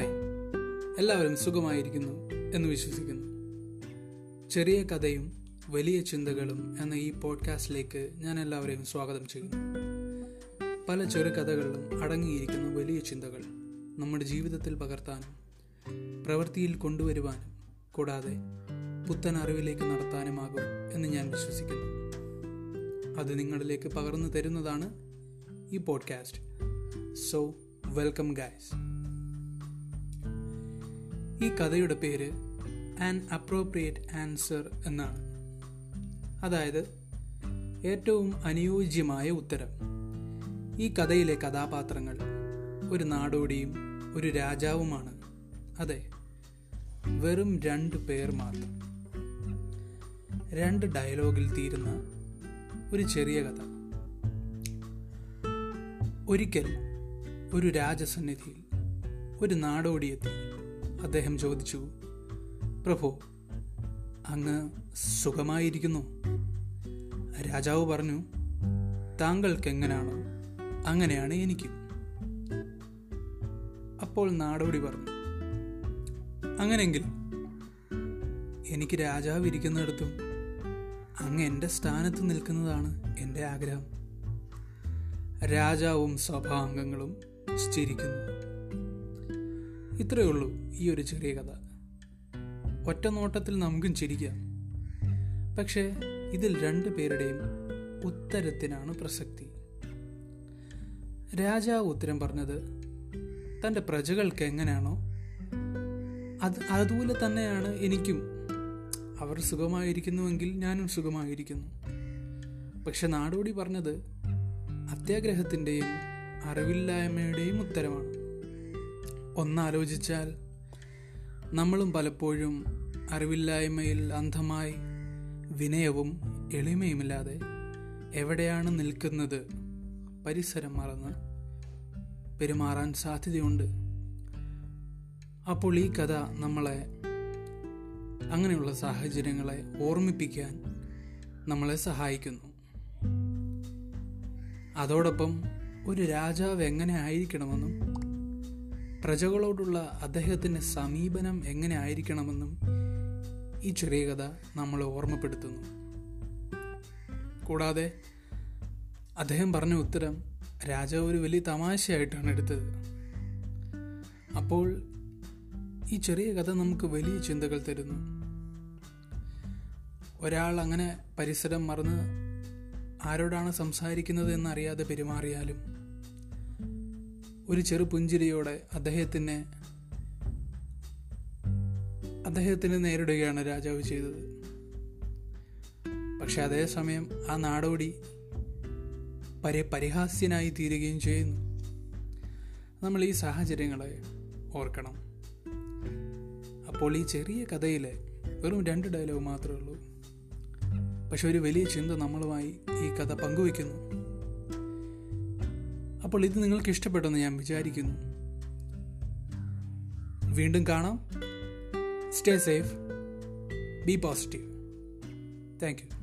എല്ലാവരും സുഖമായിരിക്കുന്നു എന്ന് വിശ്വസിക്കുന്നു. ചെറിയ കഥയും വലിയ ചിന്തകളും എന്ന ഈ പോഡ്കാസ്റ്റിലേക്ക് ഞാൻ എല്ലാവരെയും സ്വാഗതം ചെയ്യുന്നു. പല ചെറുകഥകളിലും അടങ്ങിയിരിക്കുന്ന വലിയ ചിന്തകൾ നമ്മുടെ ജീവിതത്തിൽ പകർത്താനും പ്രവൃത്തിയിൽ കൊണ്ടുവരുവാനും കൂടാതെ പുത്തൻ അറിവിലേക്ക് നടത്താനുമാകും എന്ന് ഞാൻ വിശ്വസിക്കുന്നു. അത് നിങ്ങളിലേക്ക് പകർന്നു തരുന്നതാണ് ഈ പോഡ്കാസ്റ്റ്. So welcome guys. ഈ കഥയുടെ പേര് ആൻ അപ്രോപ്രിയേറ്റ് ആൻസർ എന്നാണ്. അതായത് ഏറ്റവും അനുയോജ്യമായ ഉത്തരം. ഈ കഥയിലെ കഥാപാത്രങ്ങൾ ഒരു നാടോടിയും ഒരു രാജാവുമാണ്. അതെ വെറും രണ്ട് പേർ മാത്രം. രണ്ട് ഡയലോഗിൽ തീരുന്ന ഒരു ചെറിയ കഥ. ഒരിക്കൽ ഒരു രാജസന്നിധിയിൽ ഒരു നാടോടിയെത്തി. അദ്ദേഹം ചോദിച്ചു പ്രഭു അങ്ങ് സുഖമായിരിക്കുന്നു? രാജാവ് പറഞ്ഞു താങ്കൾക്ക് എങ്ങനെയാണോ അങ്ങനെയാണ് എനിക്കും. അപ്പോൾ നാടോടി പറഞ്ഞു അങ്ങനെങ്കിൽ എനിക്ക് രാജാവ് ഇരിക്കുന്നിടത്തും അങ്ങ് എന്റെ സ്ഥാനത്ത് നിൽക്കുന്നതാണ് എന്റെ ആഗ്രഹം. രാജാവും സഭാംഗങ്ങളും ചിരിക്കുന്നു. ഇത്രയേ ഉള്ളൂ ഈ ഒരു ചെറിയ കഥ. ഒറ്റ നോട്ടത്തിൽ നമുക്കും ചിരിക്കാം. പക്ഷേ ഇതിൽ രണ്ടു പേരുടെയും ഉത്തരത്തിനാണ് പ്രസക്തി. രാജാവ് ഉത്തരം പറഞ്ഞത് തന്റെ പ്രജകൾക്ക് എങ്ങനെയാണോ? അത് അതുപോലെ തന്നെയാണ് എനിക്കും. അവർ സുഖമായിരിക്കുന്നുവെങ്കിൽ ഞാനും സുഖമായിരിക്കുന്നു. പക്ഷെ നാടോടി പറഞ്ഞത് അത്യാഗ്രഹത്തിന്റെയും അറിവില്ലായ്മയുടെയും ഉത്തരമാണ്. ഒന്നാലോചിച്ചാൽ നമ്മളും പലപ്പോഴും അറിവില്ലായ്മയിൽ അന്ധമായി വിനയവും എളിമയുമില്ലാതെ എവിടെയാണ് നിൽക്കുന്നത്? പരിസരം മറന്ന് പെരുമാറാൻ സാധ്യതയുണ്ട്. അപ്പോൾ ഈ കഥ നമ്മളെ അങ്ങനെയുള്ള സാഹചര്യങ്ങളെ ഓർമ്മിപ്പിക്കാൻ നമ്മളെ സഹായിക്കുന്നു. അതോടൊപ്പം ഒരു രാജാവ് എങ്ങനെ ആയിരിക്കണമെന്നും പ്രജകളോടുള്ള അദ്ദേഹത്തിന്റെ സമീപനം എങ്ങനെ ആയിരിക്കണമെന്നും ഈ ചെറിയ കഥ നമ്മളെ ഓർമ്മപ്പെടുത്തുന്നു. കൂടാതെ അദ്ദേഹം പറഞ്ഞ ഉത്തരം രാജാവ് ഒരു വലിയ തമാശയായിട്ടാണ് എടുത്തത്. അപ്പോൾ ഈ ചെറിയ കഥ നമുക്ക് വലിയ ചിന്തകൾ തരുന്നു. ഒരാൾ അങ്ങനെ പരിസരം മറന്ന് ആരോടാണ് സംസാരിക്കുന്നത് എന്നറിയാതെ പെരുമാറിയാലും ഒരു ചെറു പുഞ്ചിരിയോടെ അദ്ദേഹത്തിനെ അദ്ദേഹത്തിന് നേരിടുകയാണ് രാജാവ് ചെയ്തത്. പക്ഷെ അതേസമയം ആ നാടോടി പരി പരിഹാസ്യനായി തീരുകയും ചെയ്യുന്നു. നമ്മൾ ഈ സാഹചര്യങ്ങളെ ഓർക്കണം. അപ്പോൾ ഈ ചെറിയ കഥയിലെ വെറും രണ്ട് ഡയലോഗ് മാത്രമേ ഉള്ളൂ. പക്ഷെ ഒരു വലിയ ചിന്ത നമ്മളുമായി ഈ കഥ പങ്കുവെക്കുന്നു അപ്പോൾ ഇത് നിങ്ങൾക്ക് ഇഷ്ടപ്പെട്ടെന്ന് ഞാൻ വിചാരിക്കുന്നു. വീണ്ടും കാണാം. Stay safe be positive thank you